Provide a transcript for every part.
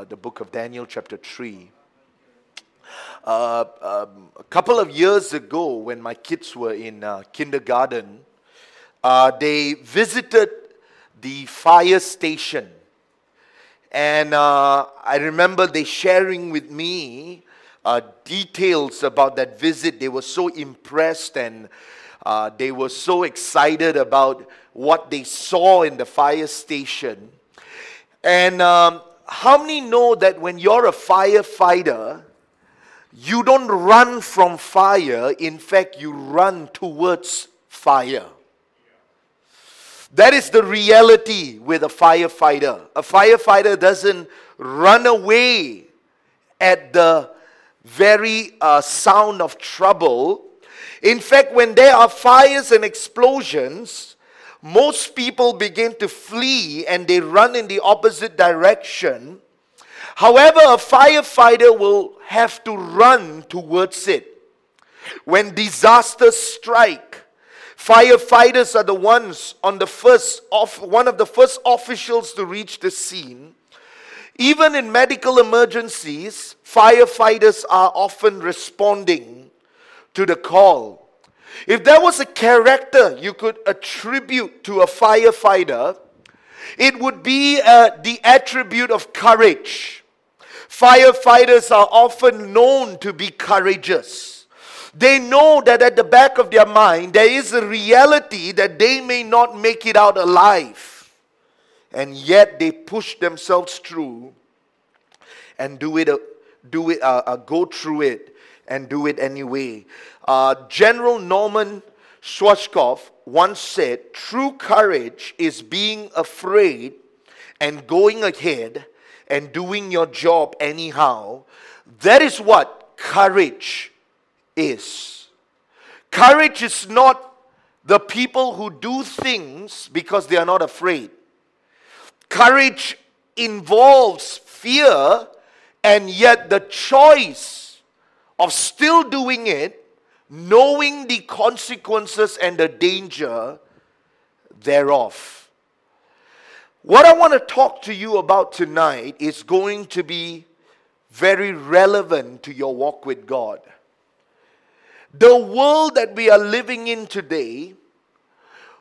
uh, the book of Daniel, chapter 3. Uh, um, a couple of years ago, when my kids were in uh, kindergarten, uh, they visited the fire station. And uh, I remember they sharing with me details about that visit. They were so impressed and uh, they were so excited about what they saw in the fire station. And um, how many know that when you're a firefighter, you don't run from fire, in fact, you run towards fire. That is the reality with a firefighter. A firefighter doesn't run away at the very uh, sound of trouble. In fact, when there are fires and explosions, most people begin to flee and they run in the opposite direction. However, a firefighter will have to run towards it. When disasters strike, firefighters are the ones on the first off, one of the first officials to reach the scene. Even in medical emergencies, firefighters are often responding to the call. If there was a character you could attribute to a firefighter, it would be uh, the attribute of courage. Firefighters are often known to be courageous. They know that at the back of their mind there is a reality that they may not make it out alive. And yet they push themselves through and do it, uh, do it uh, uh, go through it and do it anyway. Uh, General Norman Schwarzkopf once said, True courage is being afraid and going ahead and doing your job anyhow. That is what courage is. Courage is not the people who do things because they are not afraid. Courage involves fear and yet the choice of still doing it knowing the consequences and the danger thereof. What I want to talk to you about tonight is going to be very relevant to your walk with God. The world that we are living in today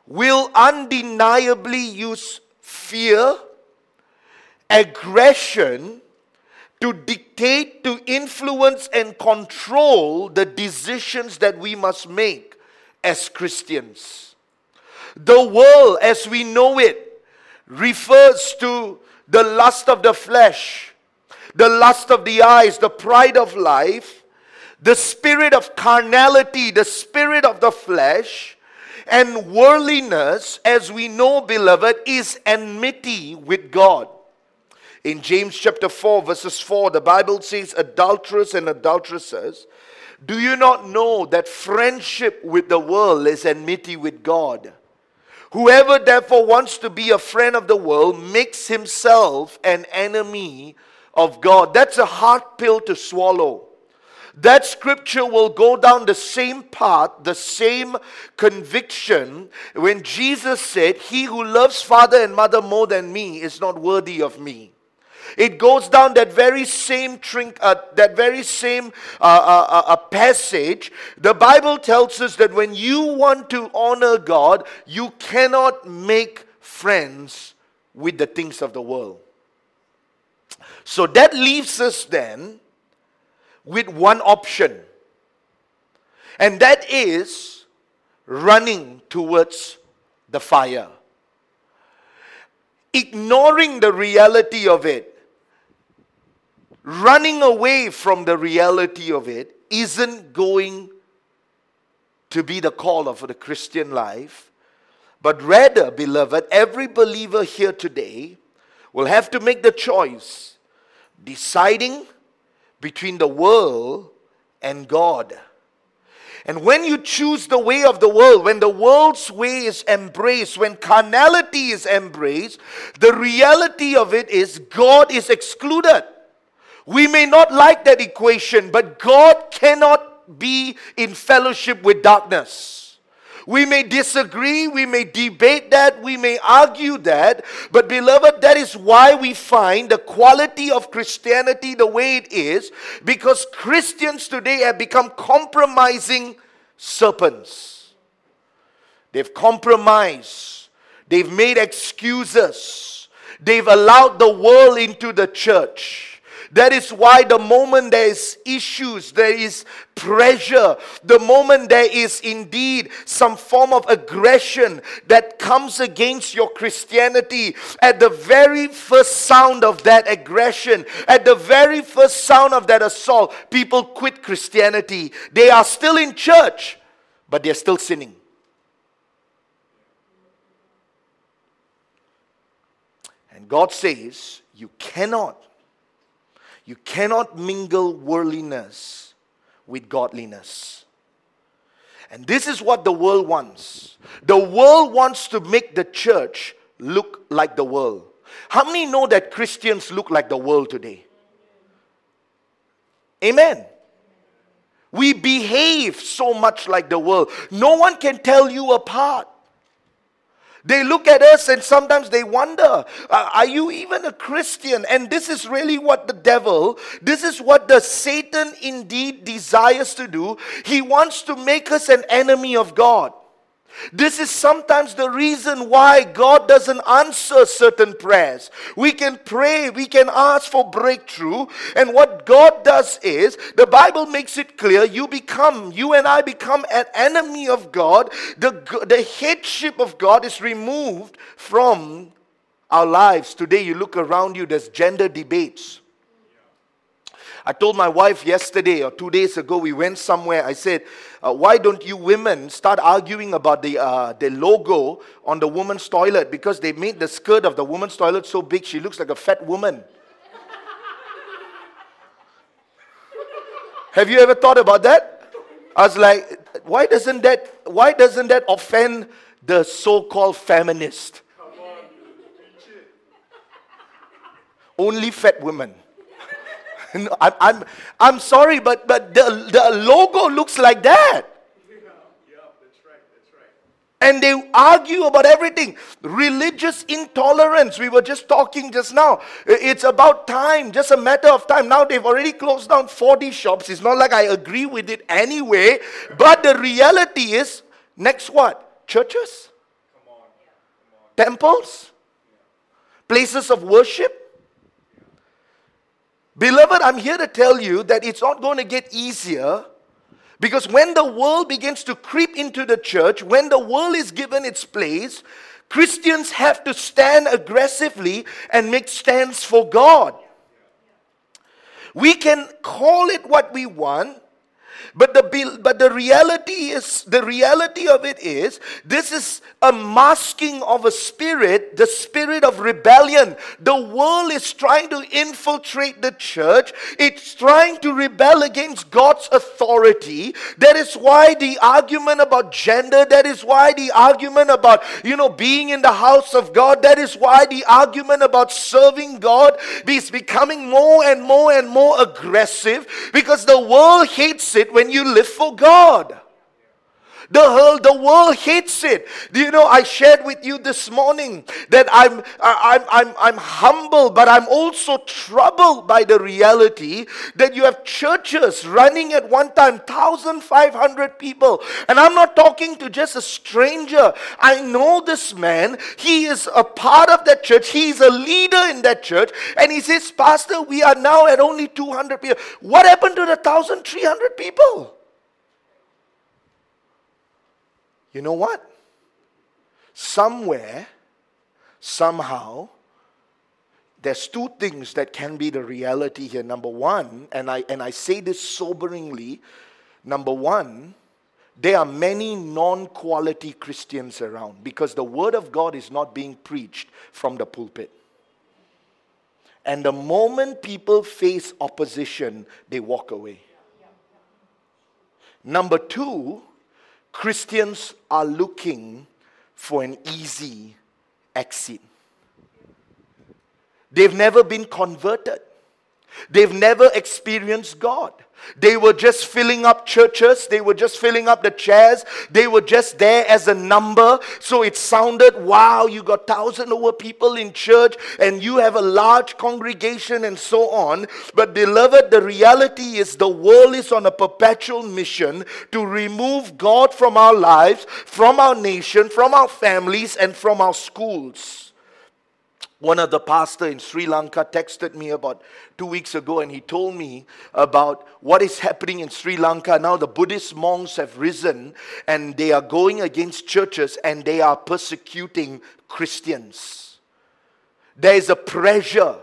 will undeniably use fear, aggression, to dictate, to influence, and control the decisions that we must make as Christians. The world, as we know it, refers to the lust of the flesh, the lust of the eyes, the pride of life, the spirit of carnality, the spirit of the flesh, and worldliness, as we know, beloved, is enmity with God. In James chapter 4, verses 4, the Bible says, Adulterers and adulteresses, do you not know that friendship with the world is enmity with God? Whoever therefore wants to be a friend of the world makes himself an enemy of God. That's a hard pill to swallow. That scripture will go down the same path, the same conviction when Jesus said, He who loves father and mother more than me is not worthy of me. It goes down that very same trink, uh, that very same uh, uh, uh, passage. The Bible tells us that when you want to honor God, you cannot make friends with the things of the world. So that leaves us then with one option, and that is running towards the fire. Ignoring the reality of it running away from the reality of it isn't going to be the call of the Christian life, but rather, beloved, every believer here today will have to make the choice deciding between the world and God. And when you choose the way of the world, when the world's way is embraced, when carnality is embraced, the reality of it is God is excluded. We may not like that equation, but God cannot be in fellowship with darkness. We may disagree, we may debate that, we may argue that, but beloved, that is why we find the quality of Christianity the way it is, because Christians today have become compromising serpents. They've compromised, they've made excuses, they've allowed the world into the church. That is why the moment there is issues, there is pressure, the moment there is indeed some form of aggression that comes against your Christianity, at the very first sound of that aggression, at the very first sound of that assault, people quit Christianity. They are still in church, but they're still sinning. And God says, You cannot you cannot mingle worldliness with godliness. And this is what the world wants. The world wants to make the church look like the world. How many know that Christians look like the world today? Amen. We behave so much like the world. No one can tell you apart. They look at us and sometimes they wonder, are you even a Christian? And this is really what the devil, this is what the Satan indeed desires to do. He wants to make us an enemy of God. This is sometimes the reason why God doesn't answer certain prayers. We can pray, we can ask for breakthrough, and what God does is the Bible makes it clear you become, you and I become an enemy of God. The, the headship of God is removed from our lives. Today, you look around you, there's gender debates. I told my wife yesterday or two days ago, we went somewhere. I said, uh, Why don't you women start arguing about the, uh, the logo on the woman's toilet? Because they made the skirt of the woman's toilet so big, she looks like a fat woman. Have you ever thought about that? I was like, why doesn't that, why doesn't that offend the so called feminist? Only fat women. I'm, I'm, I'm sorry, but, but the, the logo looks like that. And they argue about everything. Religious intolerance. We were just talking just now. It's about time, just a matter of time. Now they've already closed down 40 shops. It's not like I agree with it anyway. But the reality is next what? Churches? Come on. Come on. Temples? Places of worship? Beloved, I'm here to tell you that it's not going to get easier because when the world begins to creep into the church, when the world is given its place, Christians have to stand aggressively and make stands for God. We can call it what we want, but the, but the reality is, the reality of it is, this is a masking of a spirit, the spirit of rebellion. The world is trying to infiltrate the church. It's trying to rebel against God's authority. That is why the argument about gender, that is why the argument about, you know, being in the house of God, that is why the argument about serving God is becoming more and more and more aggressive because the world hates it when you live for God. The whole the world hates it. Do you know? I shared with you this morning that I'm I'm I'm I'm humble, but I'm also troubled by the reality that you have churches running at one time, thousand five hundred people, and I'm not talking to just a stranger. I know this man. He is a part of that church. He's a leader in that church, and he says, Pastor, we are now at only two hundred people. What happened to the thousand three hundred people? You know what? Somewhere, somehow, there's two things that can be the reality here. Number one, and I, and I say this soberingly, number one, there are many non quality Christians around because the Word of God is not being preached from the pulpit. And the moment people face opposition, they walk away. Number two, Christians are looking for an easy exit. They've never been converted. They've never experienced God. They were just filling up churches. They were just filling up the chairs. They were just there as a number. So it sounded, wow, you got thousand over people in church and you have a large congregation and so on. But beloved, the reality is the world is on a perpetual mission to remove God from our lives, from our nation, from our families, and from our schools. One of the pastor in Sri Lanka texted me about two weeks ago and he told me about what is happening in Sri Lanka. Now the Buddhist monks have risen and they are going against churches and they are persecuting Christians. There is a pressure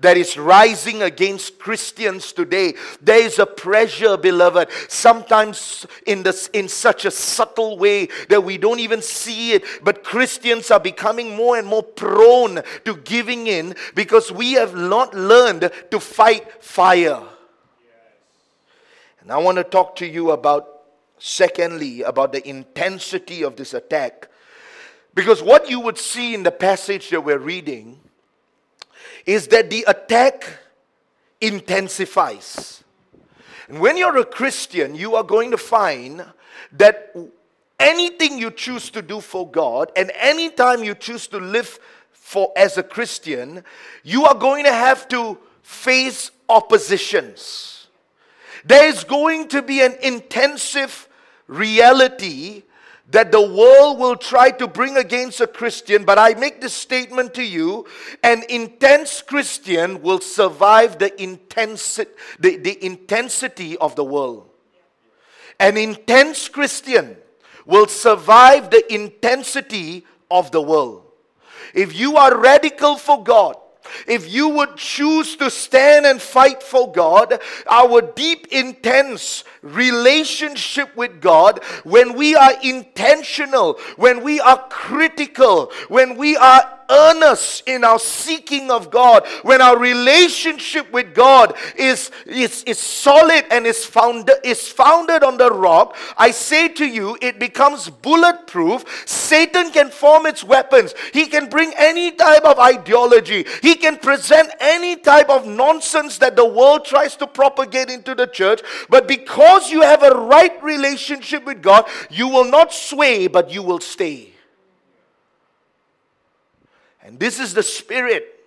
that is rising against Christians today. There is a pressure, beloved, sometimes in, this, in such a subtle way that we don't even see it. But Christians are becoming more and more prone to giving in because we have not learned to fight fire. And I want to talk to you about, secondly, about the intensity of this attack. Because what you would see in the passage that we're reading is that the attack intensifies. And when you're a Christian, you are going to find that anything you choose to do for God and anytime you choose to live for as a Christian, you are going to have to face oppositions. There is going to be an intensive reality that the world will try to bring against a Christian, but I make this statement to you an intense Christian will survive the, intensi- the, the intensity of the world. An intense Christian will survive the intensity of the world. If you are radical for God, if you would choose to stand and fight for God, our deep, intense relationship with God, when we are intentional, when we are critical, when we are earnest in our seeking of God, when our relationship with God is, is, is solid and is founded, is founded on the rock, I say to you, it becomes bulletproof. Satan can form its weapons. He can bring any type of ideology. He can present any type of nonsense that the world tries to propagate into the church. But because you have a right relationship with God, you will not sway, but you will stay. And this is the spirit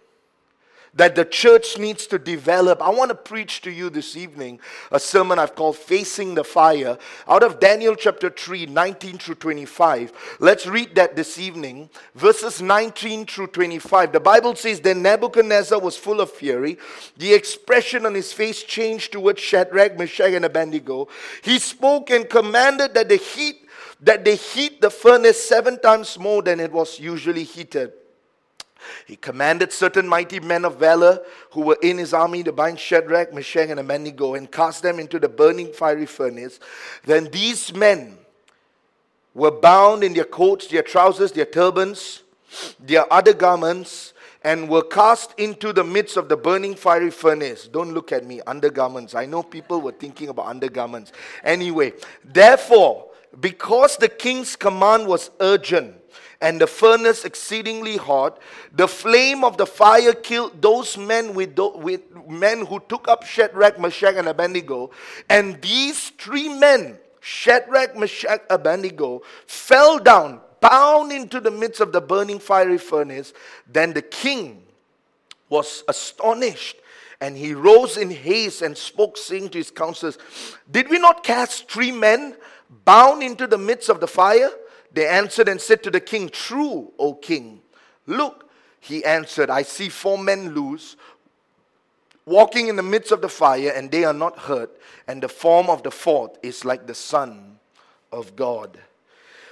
that the church needs to develop. I want to preach to you this evening a sermon I've called Facing the Fire out of Daniel chapter 3, 19 through 25. Let's read that this evening, verses 19 through 25. The Bible says, Then Nebuchadnezzar was full of fury. The expression on his face changed towards Shadrach, Meshach, and Abednego. He spoke and commanded that the heat that they heat the furnace seven times more than it was usually heated. He commanded certain mighty men of valor who were in his army to bind Shadrach, Meshach, and Abednego and cast them into the burning fiery furnace. Then these men were bound in their coats, their trousers, their turbans, their other garments, and were cast into the midst of the burning fiery furnace. Don't look at me, undergarments. I know people were thinking about undergarments. Anyway, therefore, because the king's command was urgent, and the furnace exceedingly hot. The flame of the fire killed those men with, with men who took up Shadrach, Meshach, and Abednego. And these three men, Shadrach, Meshach, Abednego, fell down, bound into the midst of the burning fiery furnace. Then the king was astonished. And he rose in haste and spoke, saying to his counselors, Did we not cast three men bound into the midst of the fire? They answered and said to the king, True, O king. Look, he answered, I see four men loose, walking in the midst of the fire, and they are not hurt, and the form of the fourth is like the Son of God.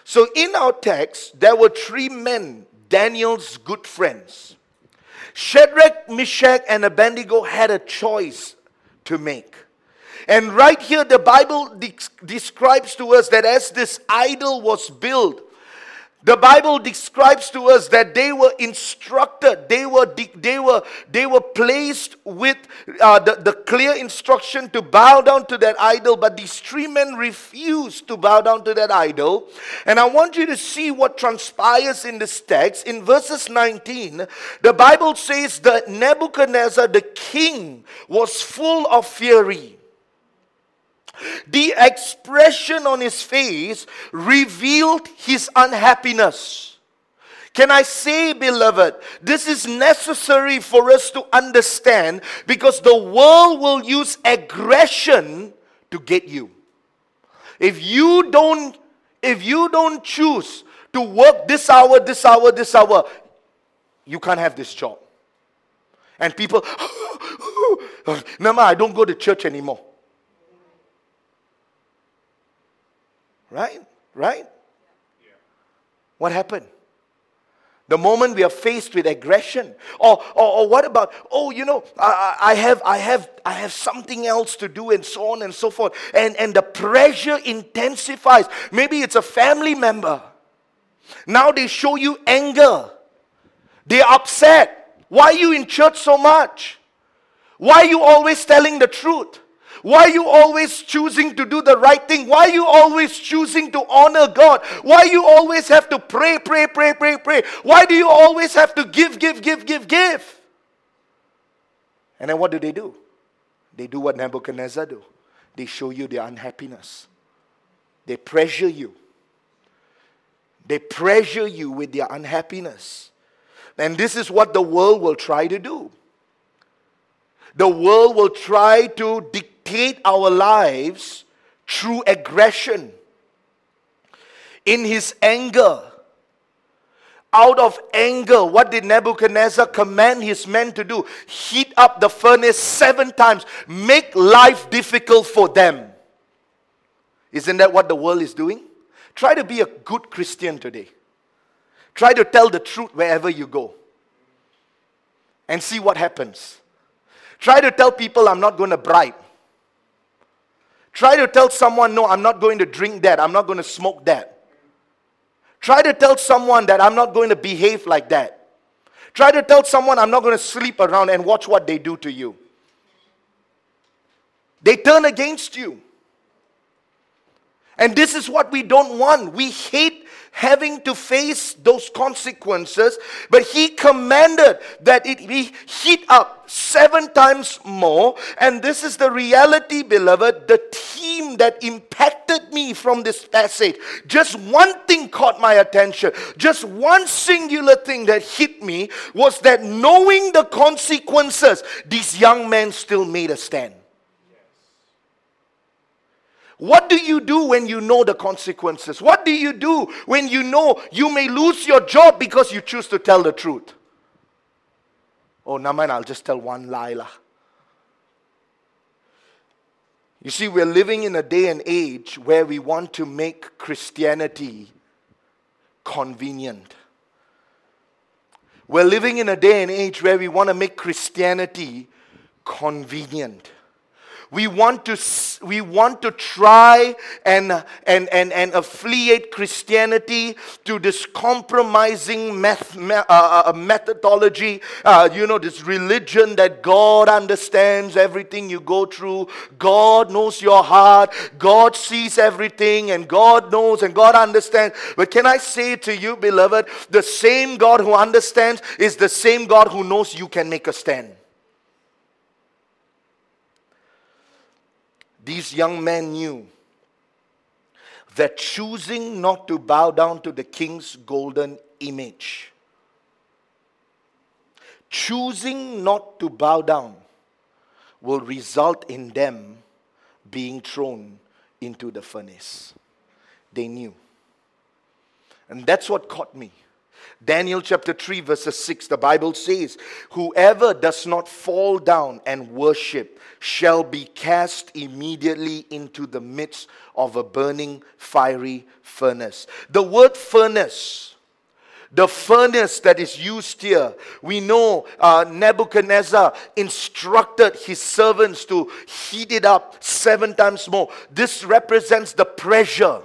So in our text, there were three men, Daniel's good friends. Shadrach, Meshach, and Abednego had a choice to make. And right here, the Bible de- describes to us that as this idol was built, the Bible describes to us that they were instructed, they were, de- they were, they were placed with uh, the, the clear instruction to bow down to that idol, but these three men refused to bow down to that idol. And I want you to see what transpires in this text. In verses 19, the Bible says that Nebuchadnezzar, the king, was full of fury. The expression on his face revealed his unhappiness. Can I say, beloved, this is necessary for us to understand because the world will use aggression to get you. If you don't if you don't choose to work this hour, this hour, this hour, you can't have this job. And people, Mama, I don't go to church anymore. Right? Right? What happened? The moment we are faced with aggression, or, or, or what about, oh, you know, I, I, have, I, have, I have something else to do, and so on and so forth. And, and the pressure intensifies. Maybe it's a family member. Now they show you anger. They're upset. Why are you in church so much? Why are you always telling the truth? Why are you always choosing to do the right thing? Why are you always choosing to honor God? Why you always have to pray, pray, pray, pray, pray? Why do you always have to give, give, give, give, give? And then what do they do? They do what Nebuchadnezzar do. They show you their unhappiness. They pressure you. They pressure you with their unhappiness. And this is what the world will try to do. The world will try to dictate dictate our lives through aggression. In his anger, out of anger, what did Nebuchadnezzar command his men to do? Heat up the furnace seven times, make life difficult for them. Isn't that what the world is doing? Try to be a good Christian today. Try to tell the truth wherever you go and see what happens. Try to tell people, I'm not going to bribe. Try to tell someone, no, I'm not going to drink that. I'm not going to smoke that. Try to tell someone that I'm not going to behave like that. Try to tell someone I'm not going to sleep around and watch what they do to you. They turn against you. And this is what we don't want. We hate having to face those consequences, but he commanded that it be heat up seven times more. And this is the reality, beloved, the theme that impacted me from this passage. Just one thing caught my attention, just one singular thing that hit me was that knowing the consequences, these young men still made a stand. What do you do when you know the consequences? What do you do when you know you may lose your job because you choose to tell the truth? Oh, now man, I'll just tell one lie. Lah. You see, we're living in a day and age where we want to make Christianity convenient. We're living in a day and age where we want to make Christianity convenient. We want to, we want to try and, and, and, and affiliate Christianity to this compromising meth, me, uh, uh, uh, methodology, uh, you know, this religion that God understands everything you go through. God knows your heart. God sees everything and God knows and God understands. But can I say to you, beloved, the same God who understands is the same God who knows you can make a stand. These young men knew that choosing not to bow down to the king's golden image, choosing not to bow down, will result in them being thrown into the furnace. They knew. And that's what caught me. Daniel chapter 3, verses 6, the Bible says, Whoever does not fall down and worship shall be cast immediately into the midst of a burning fiery furnace. The word furnace, the furnace that is used here, we know uh, Nebuchadnezzar instructed his servants to heat it up seven times more. This represents the pressure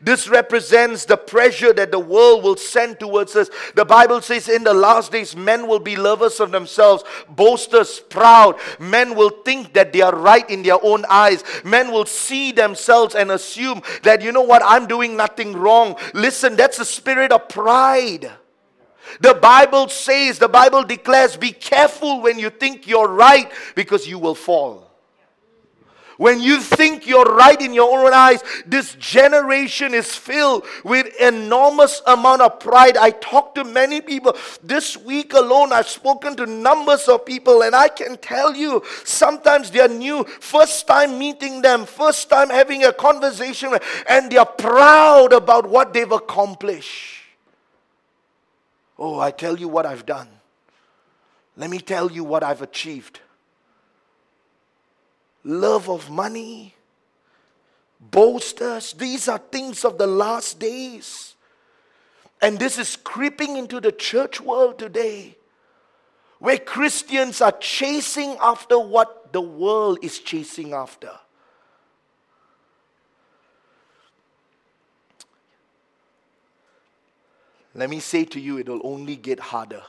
this represents the pressure that the world will send towards us. The Bible says in the last days, men will be lovers of themselves, boasters, proud. Men will think that they are right in their own eyes. Men will see themselves and assume that, you know what, I'm doing nothing wrong. Listen, that's the spirit of pride. The Bible says, the Bible declares, be careful when you think you're right because you will fall. When you think you're right in your own eyes, this generation is filled with enormous amount of pride. I talked to many people this week alone. I've spoken to numbers of people, and I can tell you sometimes they are new, first time meeting them, first time having a conversation, and they are proud about what they've accomplished. Oh, I tell you what I've done. Let me tell you what I've achieved love of money, boasters. These are things of the last days. And this is creeping into the church world today, where Christians are chasing after what the world is chasing after. Let me say to you, it will only get harder.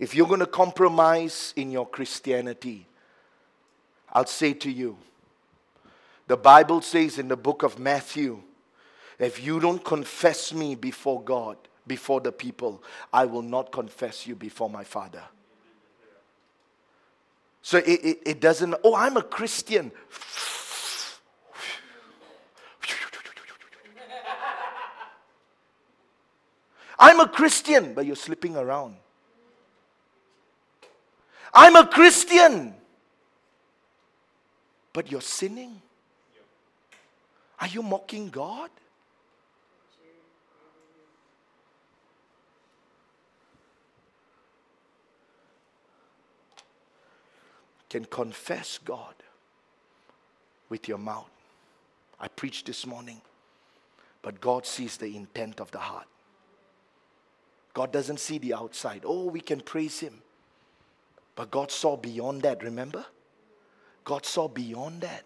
If you're going to compromise in your Christianity, I'll say to you, the Bible says in the book of Matthew, if you don't confess me before God, before the people, I will not confess you before my Father. So it, it, it doesn't, oh, I'm a Christian. I'm a Christian, but you're slipping around. I'm a Christian. But you're sinning. Are you mocking God? Can confess God with your mouth. I preached this morning, but God sees the intent of the heart. God doesn't see the outside. Oh, we can praise Him. But God saw beyond that, remember? God saw beyond that.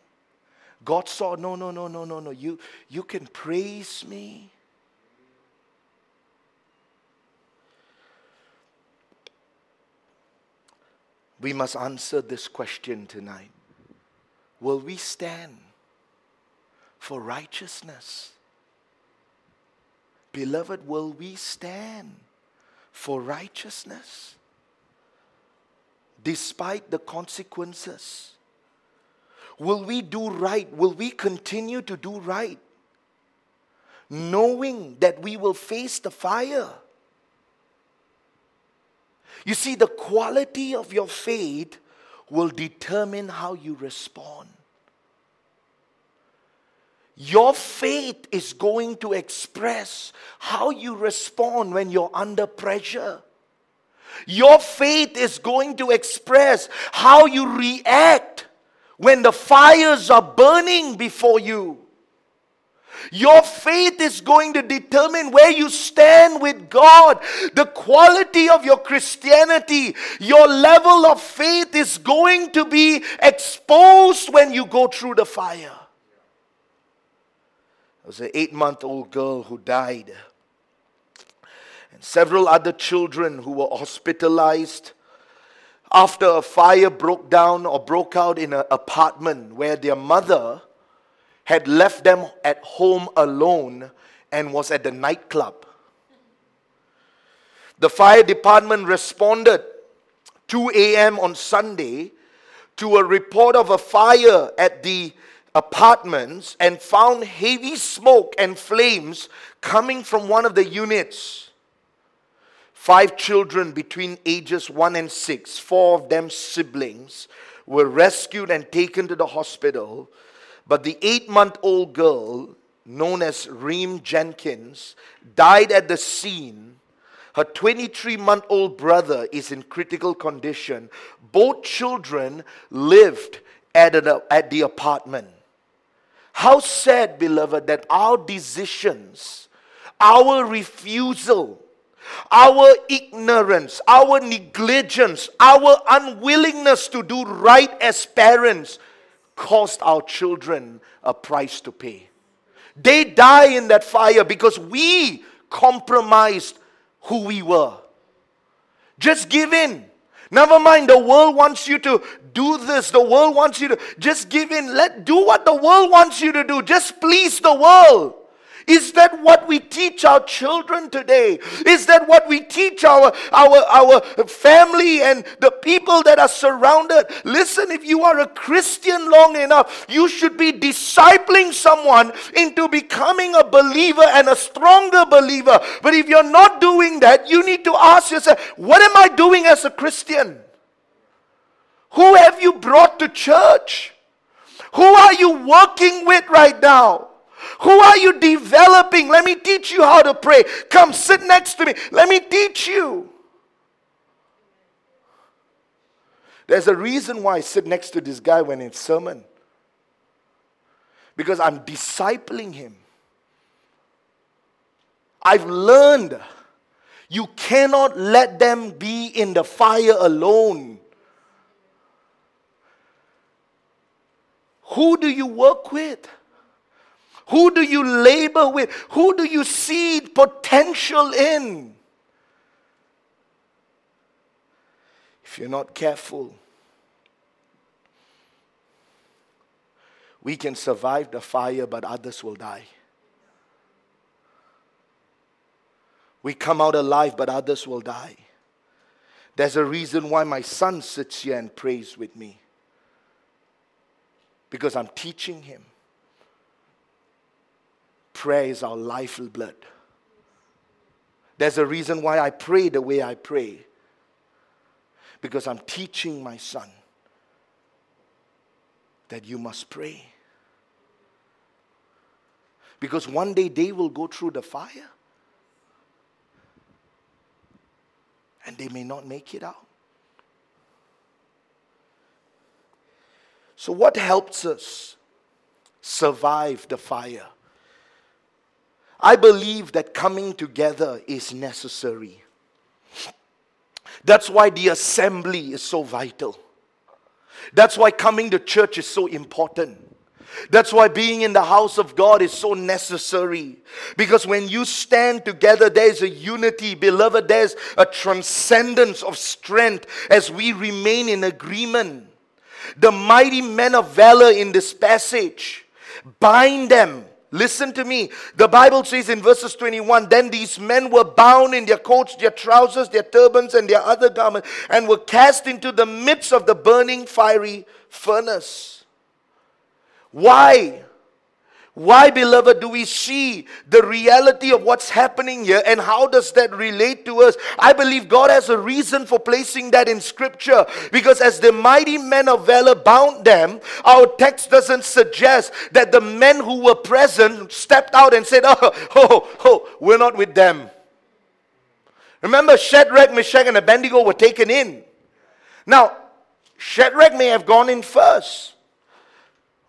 God saw, no, no, no, no, no, no. You, you can praise me. We must answer this question tonight. Will we stand for righteousness? Beloved, will we stand for righteousness? Despite the consequences? Will we do right? Will we continue to do right? Knowing that we will face the fire. You see, the quality of your faith will determine how you respond. Your faith is going to express how you respond when you're under pressure. Your faith is going to express how you react when the fires are burning before you. Your faith is going to determine where you stand with God. The quality of your Christianity, your level of faith is going to be exposed when you go through the fire. There was an eight month old girl who died and several other children who were hospitalized after a fire broke down or broke out in an apartment where their mother had left them at home alone and was at the nightclub. The fire department responded 2 a.m. on Sunday to a report of a fire at the apartments and found heavy smoke and flames coming from one of the units. Five children between ages one and six, four of them siblings, were rescued and taken to the hospital. But the eight month old girl, known as Reem Jenkins, died at the scene. Her 23 month old brother is in critical condition. Both children lived at, a, at the apartment. How sad, beloved, that our decisions, our refusal, our ignorance, our negligence, our unwillingness to do right as parents cost our children a price to pay. They die in that fire because we compromised who we were. Just give in. Never mind, the world wants you to do this. The world wants you to just give in. Let do what the world wants you to do. Just please the world. Is that what we teach our children today? Is that what we teach our, our, our family and the people that are surrounded? Listen, if you are a Christian long enough, you should be discipling someone into becoming a believer and a stronger believer. But if you're not doing that, you need to ask yourself, what am I doing as a Christian? Who have you brought to church? Who are you working with right now? Who are you developing? Let me teach you how to pray. Come sit next to me. Let me teach you. There's a reason why I sit next to this guy when it's sermon. Because I'm discipling him. I've learned you cannot let them be in the fire alone. Who do you work with? Who do you labor with? Who do you see potential in? If you're not careful, we can survive the fire, but others will die. We come out alive, but others will die. There's a reason why my son sits here and prays with me. Because I'm teaching him prayer is our lifeblood. There's a reason why I pray the way I pray. Because I'm teaching my son that you must pray. Because one day they will go through the fire and they may not make it out. So, what helps us survive the fire? I believe that coming together is necessary. That's why the assembly is so vital. That's why coming to church is so important. That's why being in the house of God is so necessary. Because when you stand together, there's a unity. Beloved, there's a transcendence of strength as we remain in agreement. The mighty men of valor in this passage bind them Listen to me. The Bible says in verses 21 Then these men were bound in their coats, their trousers, their turbans, and their other garments, and were cast into the midst of the burning fiery furnace. Why? Why, beloved, do we see the reality of what's happening here and how does that relate to us? I believe God has a reason for placing that in Scripture because as the mighty men of valor bound them, our text doesn't suggest that the men who were present stepped out and said, Oh, oh, oh, we're not with them. Remember, Shadrach, Meshach, and Abednego were taken in. Now, Shadrach may have gone in first.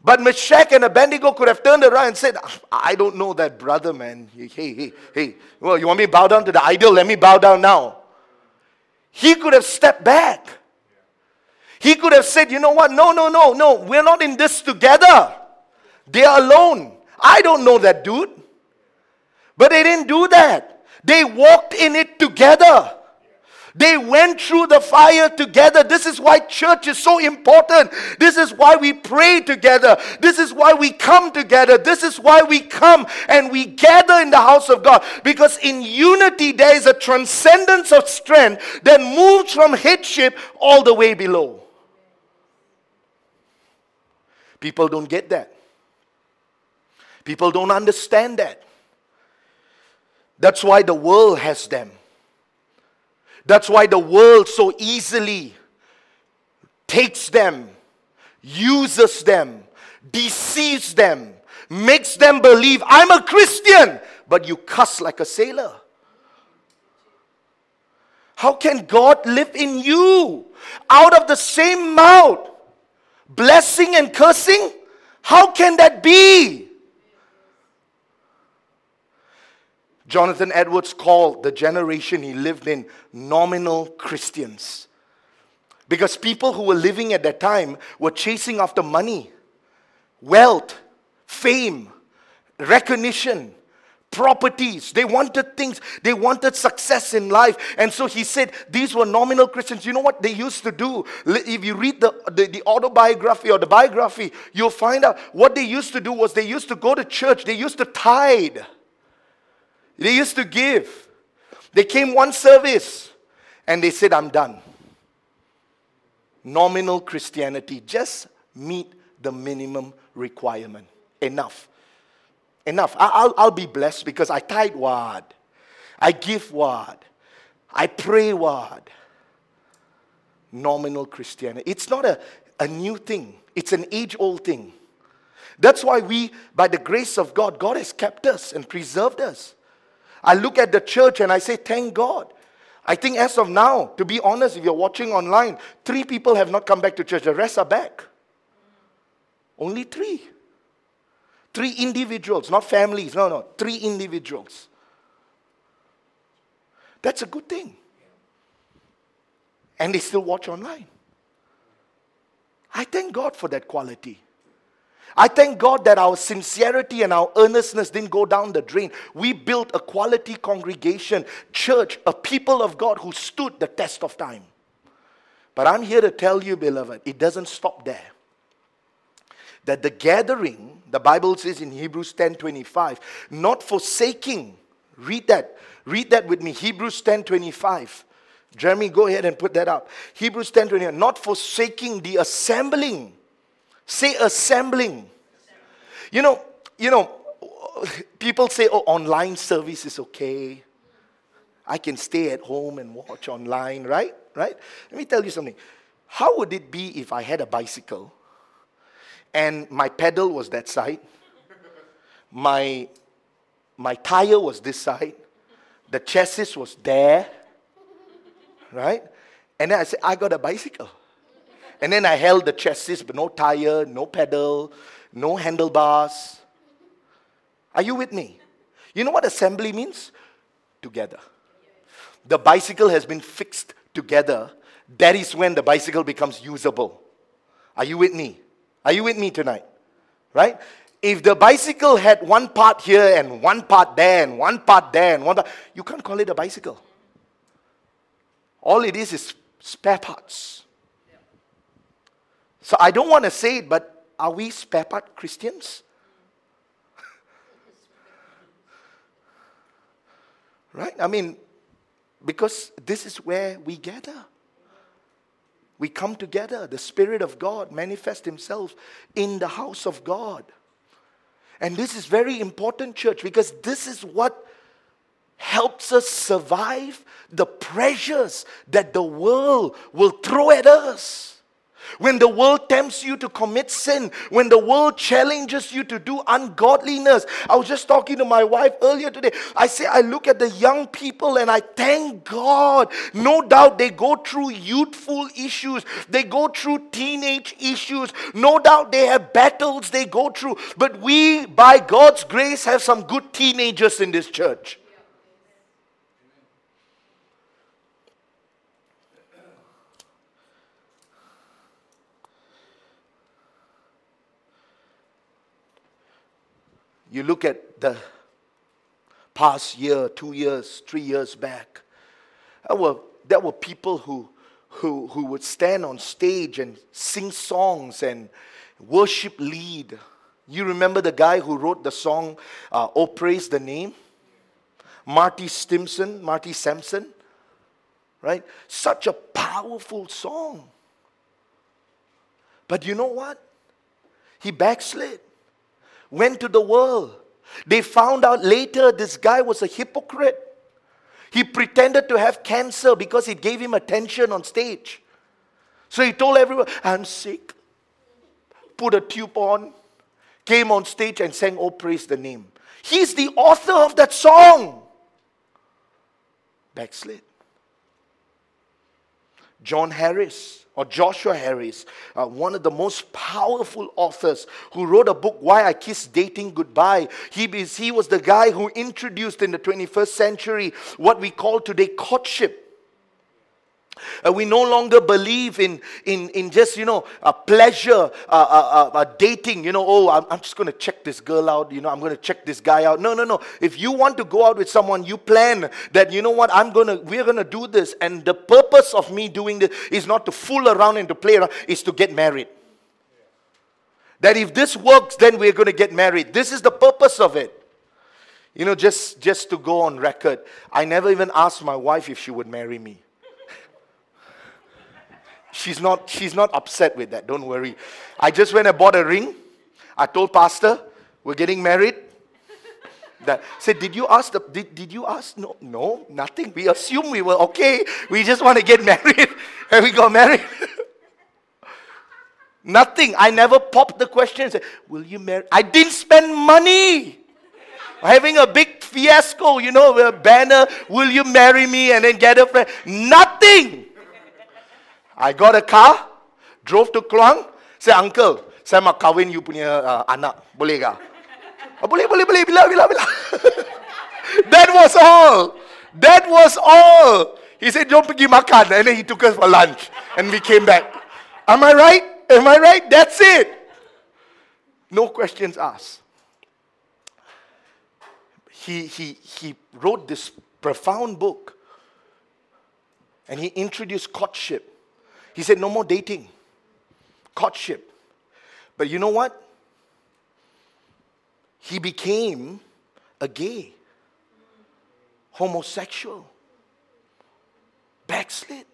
But Meshach and Abednego could have turned around and said, I don't know that brother, man. Hey, hey, hey. Well, you want me to bow down to the idol? Let me bow down now. He could have stepped back. He could have said, you know what? No, no, no, no. We're not in this together. They're alone. I don't know that dude. But they didn't do that. They walked in it together. They went through the fire together. This is why church is so important. This is why we pray together. This is why we come together. This is why we come and we gather in the house of God. Because in unity, there is a transcendence of strength that moves from headship all the way below. People don't get that. People don't understand that. That's why the world has them. That's why the world so easily takes them, uses them, deceives them, makes them believe I'm a Christian, but you cuss like a sailor. How can God live in you out of the same mouth? Blessing and cursing? How can that be? Jonathan Edwards called the generation he lived in nominal Christians. Because people who were living at that time were chasing after money, wealth, fame, recognition, properties. They wanted things, they wanted success in life. And so he said these were nominal Christians. You know what they used to do? If you read the, the, the, autobiography or the biography, you'll find out what they used to do was they used to go to church, they used to tithe. They used to give. They came one service and they said, I'm done. Nominal Christianity. Just meet the minimum requirement. Enough. Enough. I'll, I'll be blessed because I tithe word. I give word. I pray word. Nominal Christianity. It's not a, a new thing, it's an age old thing. That's why we, by the grace of God, God has kept us and preserved us. I look at the church and I say, Thank God. I think as of now, to be honest, if you're watching online, three people have not come back to church. The rest are back. Only three. Three individuals, not families. No, no. Three individuals. That's a good thing. And they still watch online. I thank God for that quality. I thank God that our sincerity and our earnestness didn't go down the drain. We built a quality congregation, church, a people of God who stood the test of time. But I'm here to tell you, beloved, it doesn't stop there. That the gathering, the Bible says in Hebrews 10 25, not forsaking. Read that. Read that with me. Hebrews 10 25. Jeremy, go ahead and put that up. Hebrews 10 25. Not forsaking the assembling Say assembling. You know, you know, people say, oh, online service is okay. I can stay at home and watch online, right? Right? Let me tell you something. How would it be if I had a bicycle and my pedal was that side, my, my tire was this side, the chassis was there, right? And then I said, I got a bicycle. And then I held the chassis, but no tire, no pedal, no handlebars. Are you with me? You know what assembly means? Together. The bicycle has been fixed together. That is when the bicycle becomes usable. Are you with me? Are you with me tonight? Right? If the bicycle had one part here and one part there and one part there and one part, you can't call it a bicycle. All it is is spare parts. So I don't want to say it, but are we spare part Christians? right? I mean, because this is where we gather. We come together. The Spirit of God manifests Himself in the house of God. And this is very important, church, because this is what helps us survive the pressures that the world will throw at us. When the world tempts you to commit sin, when the world challenges you to do ungodliness. I was just talking to my wife earlier today. I say, I look at the young people and I thank God. No doubt they go through youthful issues, they go through teenage issues. No doubt they have battles they go through. But we, by God's grace, have some good teenagers in this church. You look at the past year, two years, three years back, there were, there were people who, who, who would stand on stage and sing songs and worship lead. You remember the guy who wrote the song, uh, Oh Praise the Name? Marty Stimson, Marty Sampson, right? Such a powerful song. But you know what? He backslid went to the world. They found out later this guy was a hypocrite. He pretended to have cancer because it gave him attention on stage. So he told everyone, I'm sick. Put a tube on, came on stage and sang, Oh, praise the name. He's the author of that song. Backslid. John Harris or Joshua Harris, uh, one of the most powerful authors who wrote a book, Why I Kissed Dating Goodbye. He, he was the guy who introduced in the 21st century what we call today courtship. Uh, we no longer believe in, in, in just, you know, a pleasure, uh, dating, you know, oh, I'm, I'm just going to check this girl out, you know, I'm going to check this guy out. No, no, no. If you want to go out with someone, you plan that, you know what, I'm going to, we're going to do this. And the purpose of me doing this is not to fool around and to play around, is to get married. That if this works, then we're going to get married. This is the purpose of it. You know, just, just to go on record, I never even asked my wife if she would marry me. She's, not, she's not upset with that, don't worry. I just went and bought a ring. I told Pastor, we're getting married. That said, did you ask the did, did you ask? No, no, nothing. We assume we were okay. We just want to get married. And we got married. nothing. I never popped the question and said, Will you marry? I didn't spend money. Having a big fiasco, you know, a banner, will you marry me? And then get a friend. Nothing. I got a car, drove to Kluang, said, Uncle, saya mau kawin you punya uh, anak. Boleh kah? Oh, boleh, boleh, boleh. Bila, bila, bila. that was all. That was all. He said, don't pergi makan. And then he took us for lunch. And we came back. Am I right? Am I right? That's it. No questions asked. He, he, he wrote this profound book. And he introduced courtship. He said, no more dating. Courtship. But you know what? He became a gay, homosexual, backslid.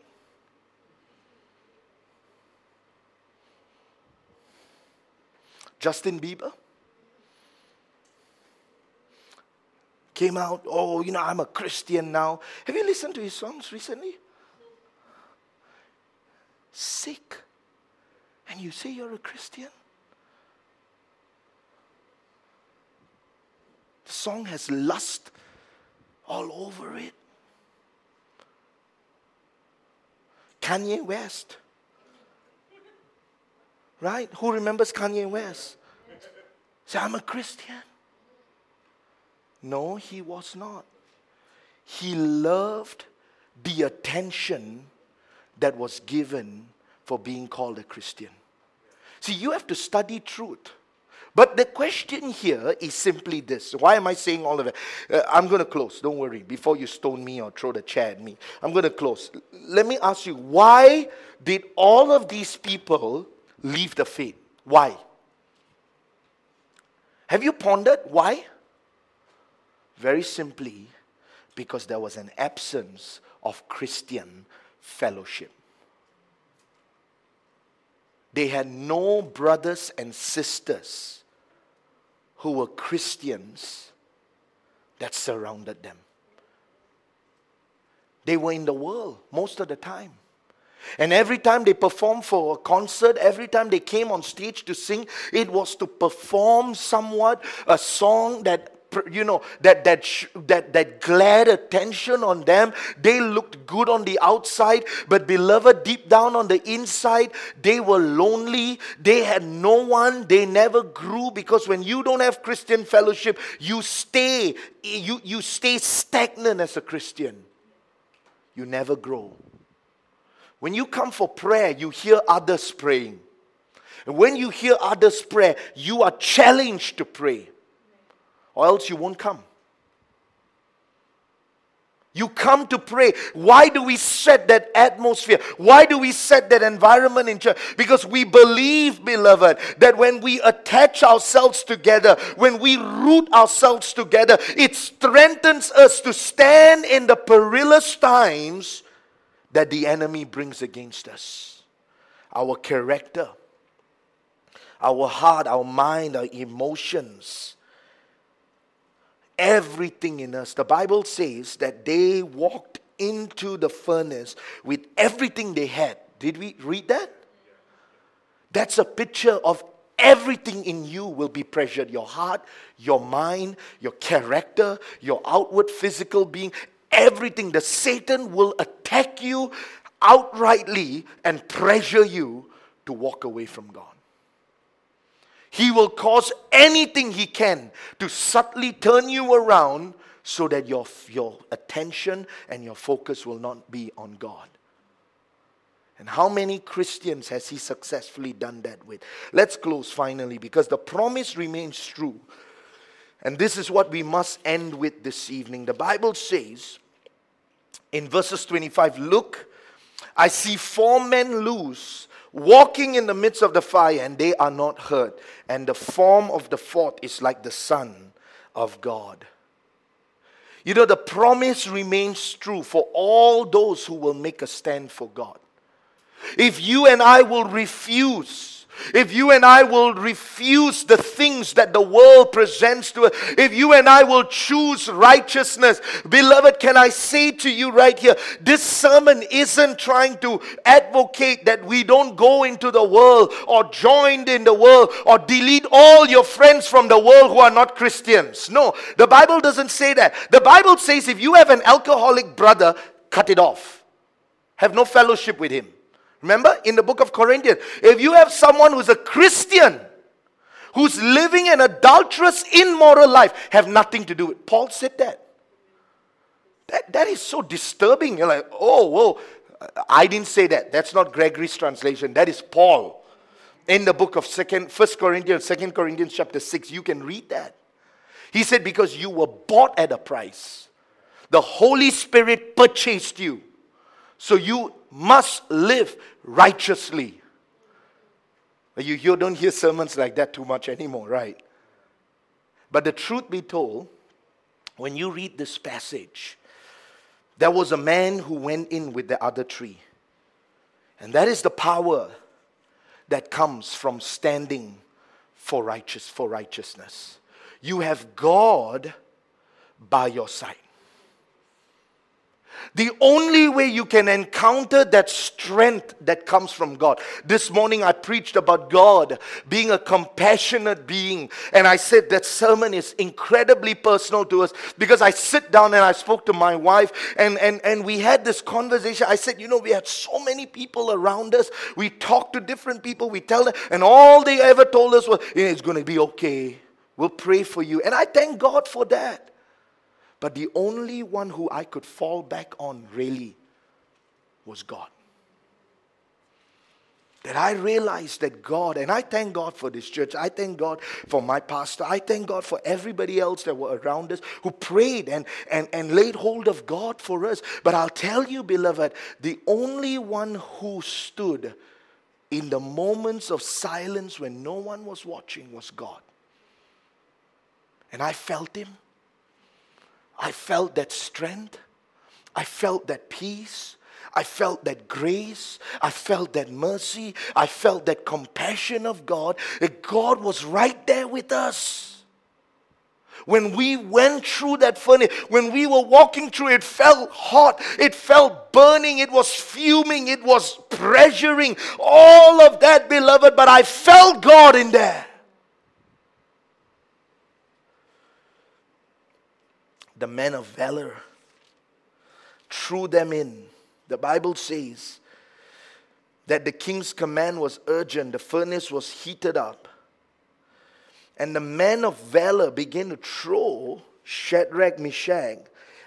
Justin Bieber came out, oh, you know, I'm a Christian now. Have you listened to his songs recently? Sick. And you say you're a Christian? The song has lust all over it. Kanye West. Right? Who remembers Kanye West? Say, I'm a Christian. No, he was not. He loved the attention that was given for being called a Christian. See, you have to study truth. But the question here is simply this. Why am I saying all of it? Uh, I'm going to close. Don't worry. Before you stone me or throw the chair at me, I'm going to close. Let me ask you why did all of these people leave the faith? Why? Have you pondered why? Very simply, because there was an absence of Christian fellowship. They had no brothers and sisters who were Christians that surrounded them. They were in the world most of the time. And every time they performed for a concert, every time they came on stage to sing, it was to perform somewhat a song that you know that that that that glared attention on them. They looked good on the outside but beloved deep down on the inside they were lonely. They had no one. They never grew because when you don't have christian fellowship you stay you you stay stagnant as a christian. You never grow. When you come for prayer you hear others praying. And when you hear others pray you are challenged to pray or else you won't come. You come to pray. Why do we set that atmosphere? Why do we set that environment in church? Because we believe, beloved, that when we attach ourselves together, when we root ourselves together, it strengthens us to stand in the perilous times that the enemy brings against us. Our character, our heart, our mind, our emotions everything in us. The Bible says that they walked into the furnace with everything they had. Did we read that? That's a picture of everything in you will be pressured your heart, your mind, your character, your outward physical being, everything. The Satan will attack you outrightly and pressure you to walk away from God. He will cause anything he can to subtly turn you around so that your, your attention and your focus will not be on God. And how many Christians has he successfully done that with? Let's close finally because the promise remains true. And this is what we must end with this evening. The Bible says in verses 25 Look, I see four men loose walking in the midst of the fire, and they are not hurt. And the form of the fourth is like the Son of God. You know, the promise remains true for all those who will make a stand for God. If you and I will refuse if you and I will refuse the things that the world presents to us, if you and I will choose righteousness, beloved, can I say to you right here, this sermon isn't trying to advocate that we don't go into the world or join in the world or delete all your friends from the world who are not Christians. No, the Bible doesn't say that. The Bible says if you have an alcoholic brother, cut it off. Have no fellowship with him. Remember in the book of Corinthians, if you have someone who's a Christian, who's living an adulterous, immoral life, have nothing to do with. Paul said that. That, that is so disturbing. You're like, oh, whoa. I didn't say that. That's not Gregory's translation. That is Paul. In the book of Second, First Corinthians, Second Corinthians chapter 6, you can read that. He said, because you were bought at a price. The Holy Spirit purchased you. So you must live righteously. You, you don't hear sermons like that too much anymore, right? But the truth be told, when you read this passage, there was a man who went in with the other tree. And that is the power that comes from standing for righteous for righteousness. You have God by your side. The only way you can encounter that strength that comes from God. This morning I preached about God being a compassionate being. And I said that sermon is incredibly personal to us because I sit down and I spoke to my wife and, and, and we had this conversation. I said, You know, we had so many people around us. We talked to different people. We tell them, and all they ever told us was, It's going to be okay. We'll pray for you. And I thank God for that. But the only one who I could fall back on really was God. That I realized that God, and I thank God for this church, I thank God for my pastor, I thank God for everybody else that were around us who prayed and, and, and laid hold of God for us. But I'll tell you, beloved, the only one who stood in the moments of silence when no one was watching was God. And I felt Him. I felt that strength. I felt that peace. I felt that grace. I felt that mercy. I felt that compassion of God. That God was right there with us. When we went through that furnace, when we were walking through it, felt hot, it felt burning, it was fuming, it was pressuring, all of that, beloved, but I felt God in there. The men of valor, threw them in. The Bible says that the king's command was urgent, the furnace was heated up. And the men of valor began to throw Shadrach, Meshach,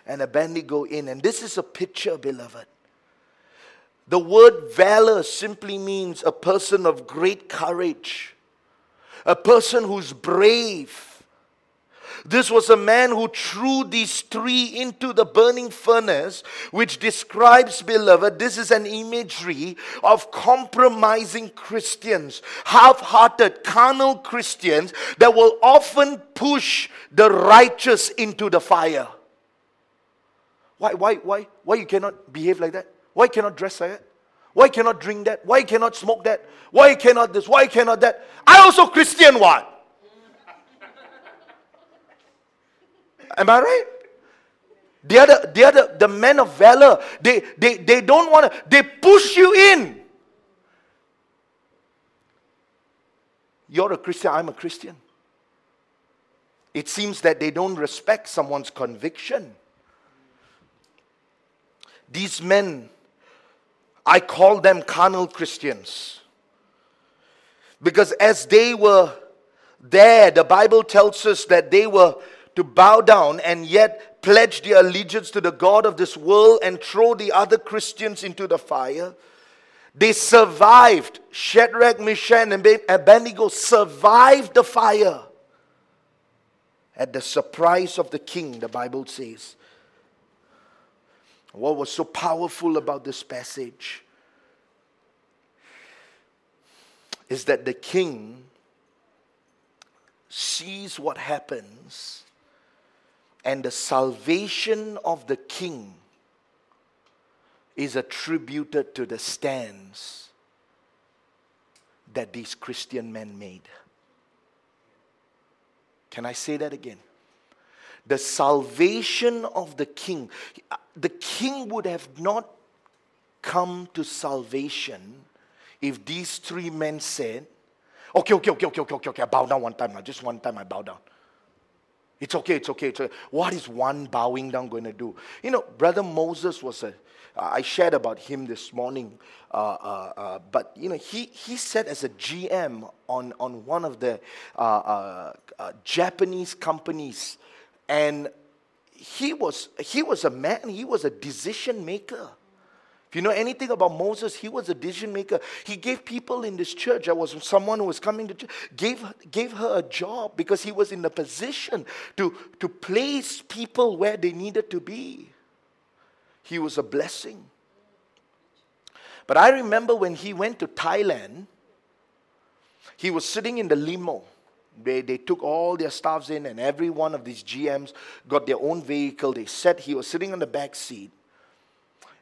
and Abednego in. And this is a picture, beloved. The word valor simply means a person of great courage, a person who's brave, this was a man who threw these three into the burning furnace, which describes, beloved, this is an imagery of compromising Christians, half hearted, carnal Christians that will often push the righteous into the fire. Why, why, why, why you cannot behave like that? Why cannot dress like that? Why cannot drink that? Why cannot smoke that? Why cannot this? Why cannot that? I also Christian what? Am I right? The other, the other, the men of valor, they, they, they don't want to, they push you in. You're a Christian, I'm a Christian. It seems that they don't respect someone's conviction. These men, I call them carnal Christians. Because as they were there, the Bible tells us that they were to bow down and yet pledge their allegiance to the God of this world and throw the other Christians into the fire. They survived. Shadrach, Meshach, and Abednego survived the fire at the surprise of the king, the Bible says. What was so powerful about this passage is that the king sees what happens and the salvation of the king is attributed to the stands that these Christian men made. Can I say that again? The salvation of the king. The king would have not come to salvation if these three men said, Okay, okay, okay, okay, okay, okay, okay, I bow down one time now. Just one time I bow down. It's okay, it's okay, it's okay. What is one bowing down going to do? You know, Brother Moses was a, I shared about him this morning, uh, uh, uh, but you know, he, he said as a GM on, on one of the uh, uh, uh, Japanese companies, and he was, he was a man, he was a decision maker. You know anything about Moses, he was a decision maker. He gave people in this church, there was someone who was coming to church, gave, gave her a job because he was in the position to, to place people where they needed to be. He was a blessing. But I remember when he went to Thailand, he was sitting in the limo. They, they took all their staffs in, and every one of these GMs got their own vehicle. They said he was sitting on the back seat.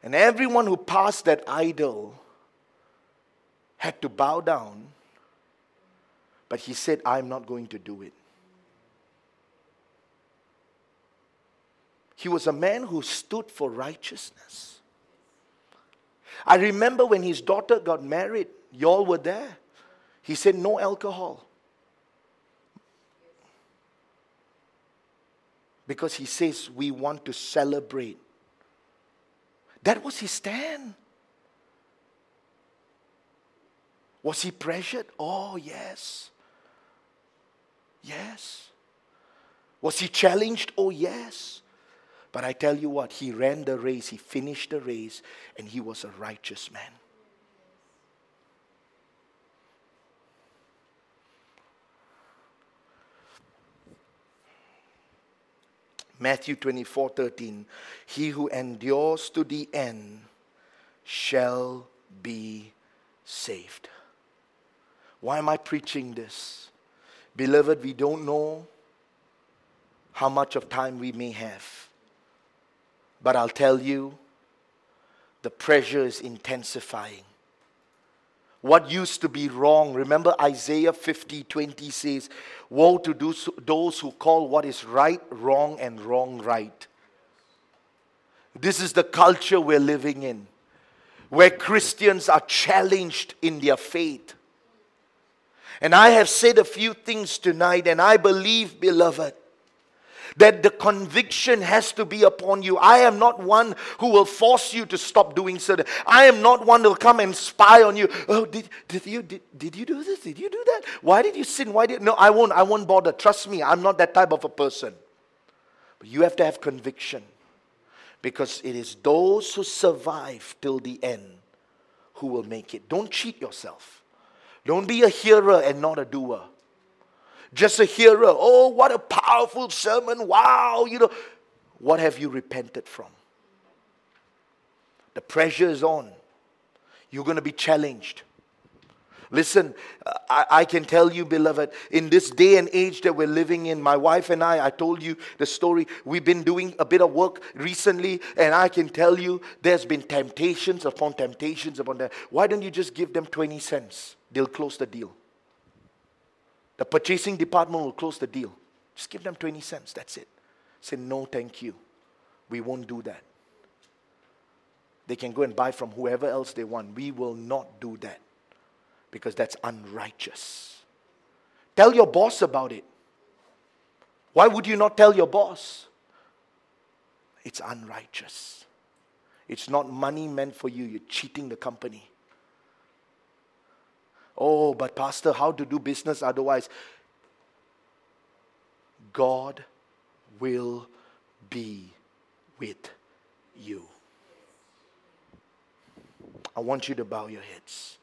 And everyone who passed that idol had to bow down. But he said, I'm not going to do it. He was a man who stood for righteousness. I remember when his daughter got married, y'all were there. He said, No alcohol. Because he says, We want to celebrate that was his stand. Was he pressured? Oh, yes. Yes. Was he challenged? Oh, yes. But I tell you what, he ran the race, he finished the race, and he was a righteous man. Matthew 24 13. He who endures to the end shall be saved. Why am I preaching this? Beloved, we don't know how much of time we may have. But I'll tell you, the pressure is intensifying what used to be wrong. Remember Isaiah 50 20 says, Woe to those who call what is right wrong and wrong right. This is the culture we're living in, where Christians are challenged in their faith. And I have said a few things tonight, and I believe, beloved, that the conviction has to be upon you. I am not one who will force you to stop doing certain. I am not one who will come and spy on you. Oh, did, did you did, did you do this? Did you do that? Why did you sin? Why did no? I won't. I won't bother. Trust me. I'm not that type of a person. But you have to have conviction, because it is those who survive till the end who will make it. Don't cheat yourself. Don't be a hearer and not a doer just a hearer. Oh, what a powerful sermon. Wow. You know, what have you repented from? The pressure is on. You're going to be challenged. Listen, uh, I, I, can tell you, beloved, in this day and age that we're living in, my wife and I, I told you the story. We've been doing a bit of work recently, and I can tell you there's been temptations upon temptations upon that. Why don't you just give them 20 cents? They'll close the deal. The purchasing department will close the deal. Just give them 20 cents. That's it. Say, no, thank you. We won't do that. They can go and buy from whoever else they want. We will not do that because that's unrighteous. Tell your boss about it. Why would you not tell your boss? It's unrighteous. It's not money meant for you. You're cheating the company. Oh, but Pastor, how to do business otherwise? God will be with you. I want you to bow your heads.